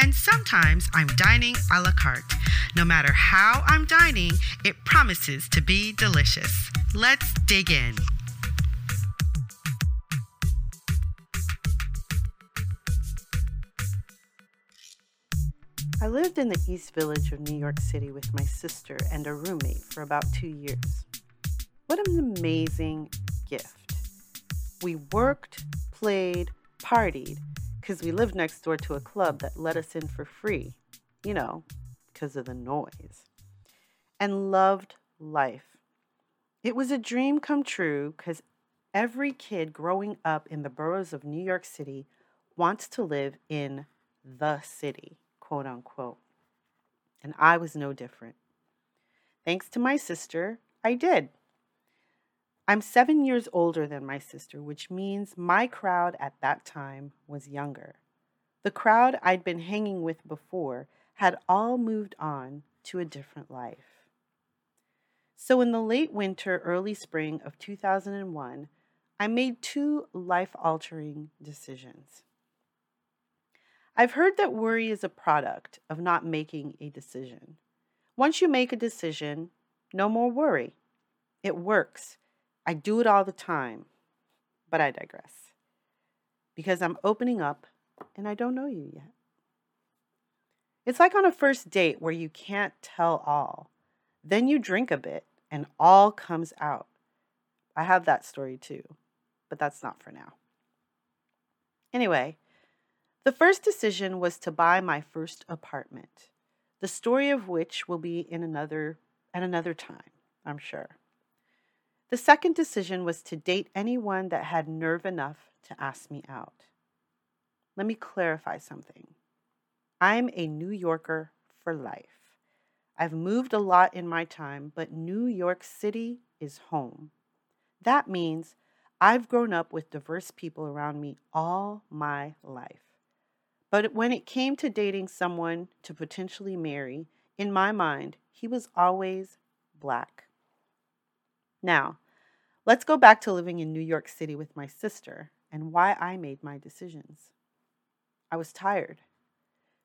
and sometimes I'm dining a la carte. No matter how I'm dining, it promises to be delicious. Let's dig in. I lived in the East Village of New York City with my sister and a roommate for about two years. What an amazing gift! We worked, played, partied, because we lived next door to a club that let us in for free, you know, because of the noise, and loved life. It was a dream come true because every kid growing up in the boroughs of New York City wants to live in the city, quote unquote. And I was no different. Thanks to my sister, I did. I'm seven years older than my sister, which means my crowd at that time was younger. The crowd I'd been hanging with before had all moved on to a different life. So, in the late winter, early spring of 2001, I made two life altering decisions. I've heard that worry is a product of not making a decision. Once you make a decision, no more worry. It works I do it all the time, but I digress. Because I'm opening up and I don't know you yet. It's like on a first date where you can't tell all. Then you drink a bit and all comes out. I have that story too, but that's not for now. Anyway, the first decision was to buy my first apartment, the story of which will be in another at another time, I'm sure. The second decision was to date anyone that had nerve enough to ask me out. Let me clarify something. I'm a New Yorker for life. I've moved a lot in my time, but New York City is home. That means I've grown up with diverse people around me all my life. But when it came to dating someone to potentially marry, in my mind, he was always black. Now, let's go back to living in New York City with my sister and why I made my decisions. I was tired.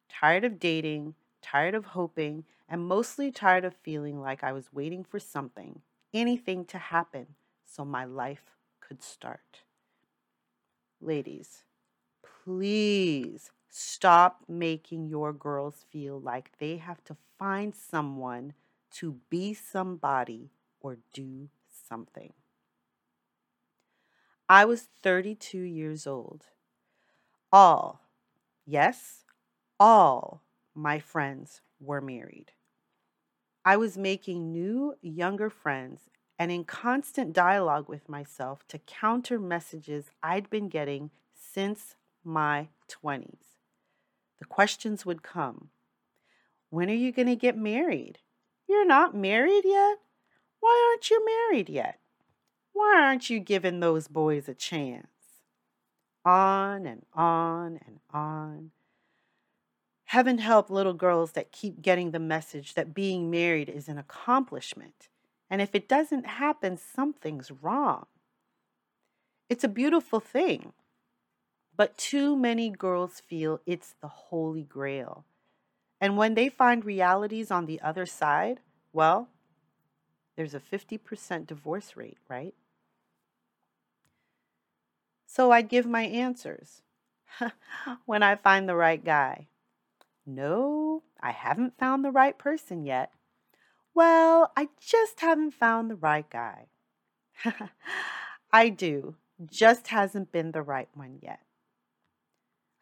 Tired of dating, tired of hoping, and mostly tired of feeling like I was waiting for something, anything to happen so my life could start. Ladies, please stop making your girls feel like they have to find someone to be somebody or do something. I was 32 years old. All, yes, all my friends were married. I was making new, younger friends and in constant dialogue with myself to counter messages I'd been getting since my 20s. The questions would come When are you going to get married? You're not married yet? Why aren't you married yet? Why aren't you giving those boys a chance? On and on and on. Heaven help little girls that keep getting the message that being married is an accomplishment. And if it doesn't happen, something's wrong. It's a beautiful thing. But too many girls feel it's the holy grail. And when they find realities on the other side, well, there's a 50% divorce rate, right? So I'd give my answers when I find the right guy. No, I haven't found the right person yet. Well, I just haven't found the right guy. I do, just hasn't been the right one yet.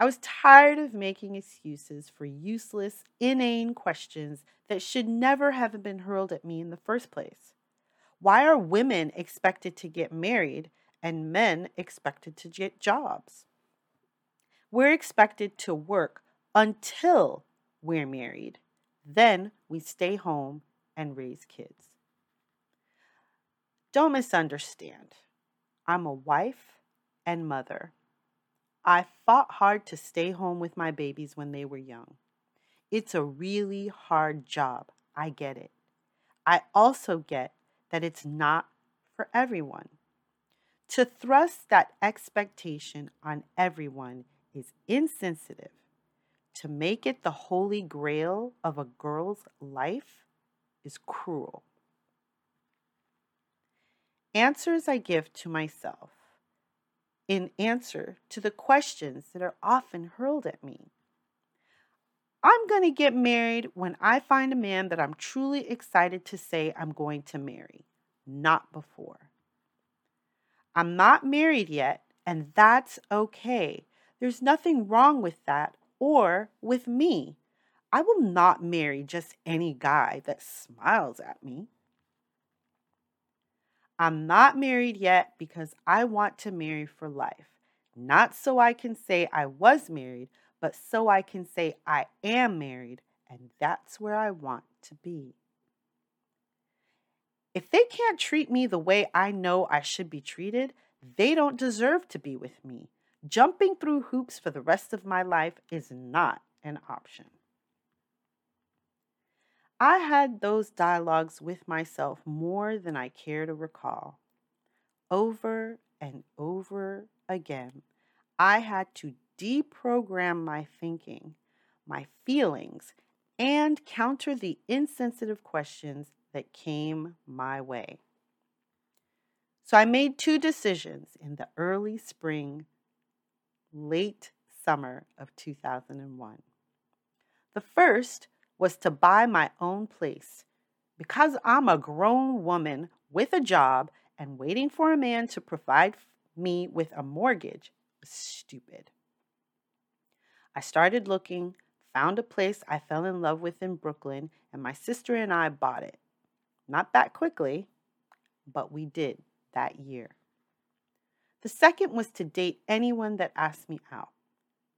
I was tired of making excuses for useless, inane questions that should never have been hurled at me in the first place. Why are women expected to get married and men expected to get jobs? We're expected to work until we're married. Then we stay home and raise kids. Don't misunderstand. I'm a wife and mother. I fought hard to stay home with my babies when they were young. It's a really hard job. I get it. I also get that it's not for everyone. To thrust that expectation on everyone is insensitive. To make it the holy grail of a girl's life is cruel. Answers I give to myself in answer to the questions that are often hurled at me. I'm going to get married when I find a man that I'm truly excited to say I'm going to marry, not before. I'm not married yet, and that's okay. There's nothing wrong with that or with me. I will not marry just any guy that smiles at me. I'm not married yet because I want to marry for life. Not so I can say I was married, but so I can say I am married, and that's where I want to be. If they can't treat me the way I know I should be treated, they don't deserve to be with me. Jumping through hoops for the rest of my life is not an option. I had those dialogues with myself more than I care to recall. Over and over again, I had to deprogram my thinking, my feelings, and counter the insensitive questions that came my way. So I made two decisions in the early spring, late summer of 2001. The first was to buy my own place. Because I'm a grown woman with a job and waiting for a man to provide me with a mortgage was stupid. I started looking, found a place I fell in love with in Brooklyn, and my sister and I bought it. Not that quickly, but we did that year. The second was to date anyone that asked me out.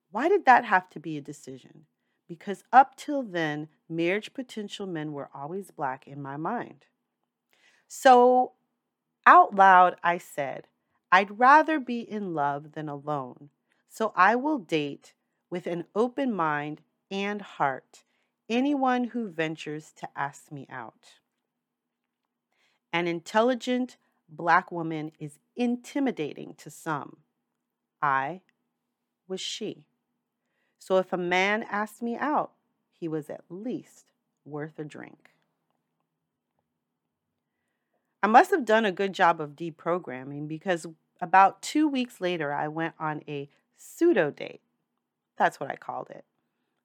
Why did that have to be a decision? Because up till then, marriage potential men were always black in my mind. So, out loud, I said, I'd rather be in love than alone. So I will date with an open mind and heart anyone who ventures to ask me out. An intelligent black woman is intimidating to some. I was she. So if a man asked me out, he was at least worth a drink. I must have done a good job of deprogramming because about two weeks later, I went on a pseudo date. That's what I called it.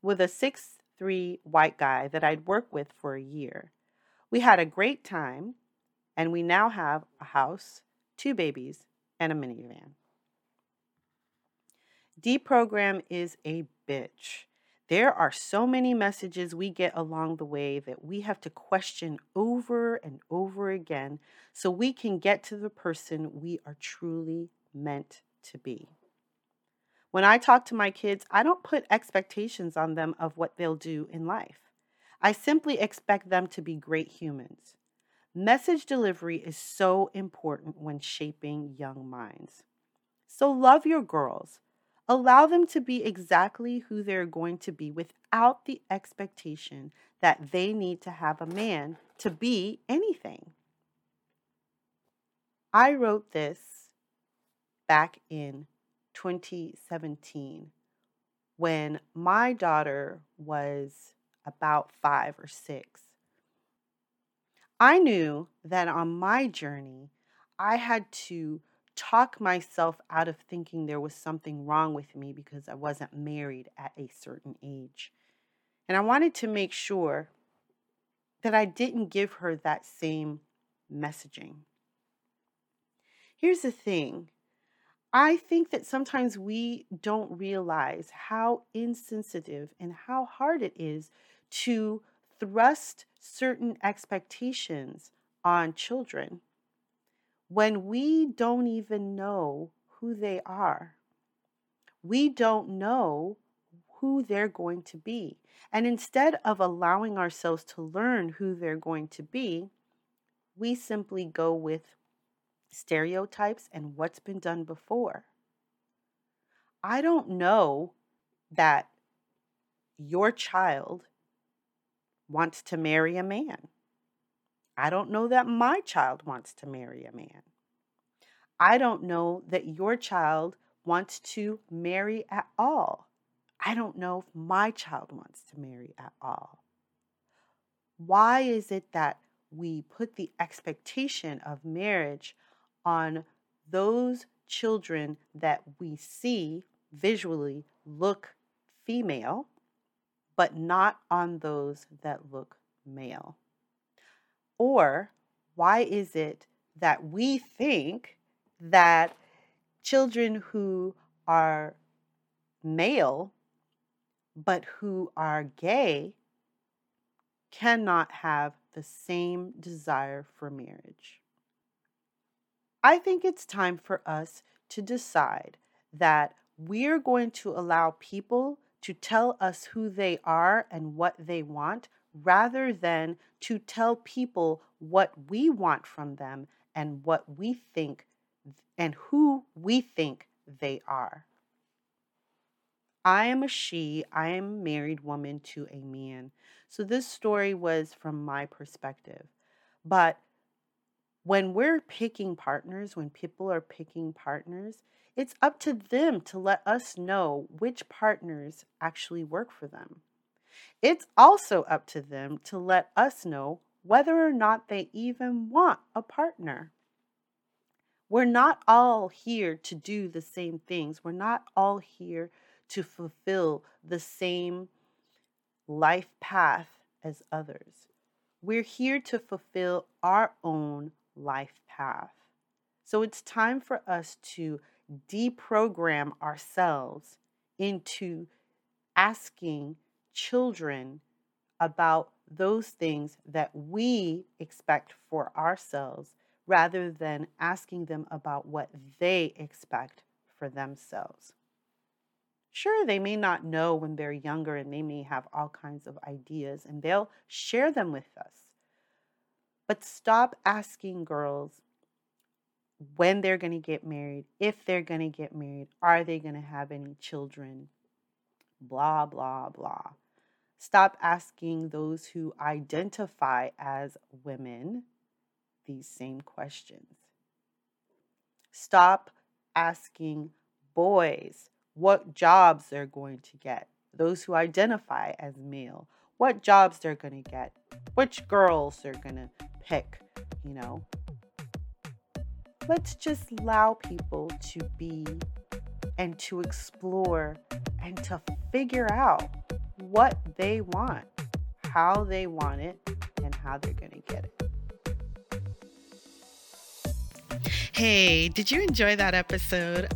With a six-three white guy that I'd worked with for a year. We had a great time, and we now have a house, two babies, and a minivan. Deprogram is a bitch. There are so many messages we get along the way that we have to question over and over again so we can get to the person we are truly meant to be. When I talk to my kids, I don't put expectations on them of what they'll do in life. I simply expect them to be great humans. Message delivery is so important when shaping young minds. So love your girls Allow them to be exactly who they're going to be without the expectation that they need to have a man to be anything. I wrote this back in 2017 when my daughter was about five or six. I knew that on my journey, I had to talk myself out of thinking there was something wrong with me because I wasn't married at a certain age. And I wanted to make sure that I didn't give her that same messaging. Here's the thing I think that sometimes we don't realize how insensitive and how hard it is to thrust certain expectations on children when we don't even know who they are. We don't know who they're going to be. And instead of allowing ourselves to learn who they're going to be, we simply go with stereotypes and what's been done before. I don't know that your child wants to marry a man. I don't know that my child wants to marry a man. I don't know that your child wants to marry at all. I don't know if my child wants to marry at all. Why is it that we put the expectation of marriage on those children that we see visually look female, but not on those that look male? Or why is it that we think that children who are male but who are gay cannot have the same desire for marriage? I think it's time for us to decide that we're going to allow people to tell us who they are and what they want rather than to tell people what we want from them and what we think and who we think they are. I am a she, I am married woman to a man. So this story was from my perspective. But when we're picking partners, when people are picking partners, it's up to them to let us know which partners actually work for them. It's also up to them to let us know whether or not they even want a partner. We're not all here to do the same things. We're not all here to fulfill the same life path as others. We're here to fulfill our own life path. So it's time for us to deprogram ourselves into asking children about those things that we expect for ourselves rather than asking them about what they expect for themselves. Sure, they may not know when they're younger and they may have all kinds of ideas and they'll share them with us. But stop asking girls when they're going to get married, if they're going to get married, are they going to have any children, blah, blah, blah. Stop asking those who identify as women these same questions. Stop asking boys what jobs they're going to get, those who identify as male, what jobs they're going to get, which girls they're going to pick, you know. Let's just allow people to be and to explore and to figure out what they want, how they want it, and how they're going to get it. Hey, did you enjoy that episode?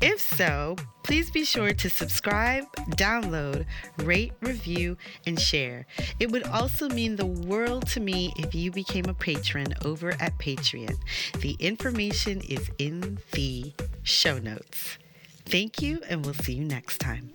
If so, please be sure to subscribe, download, rate, review, and share. It would also mean the world to me if you became a patron over at Patreon. The information is in the show notes. Thank you, and we'll see you next time.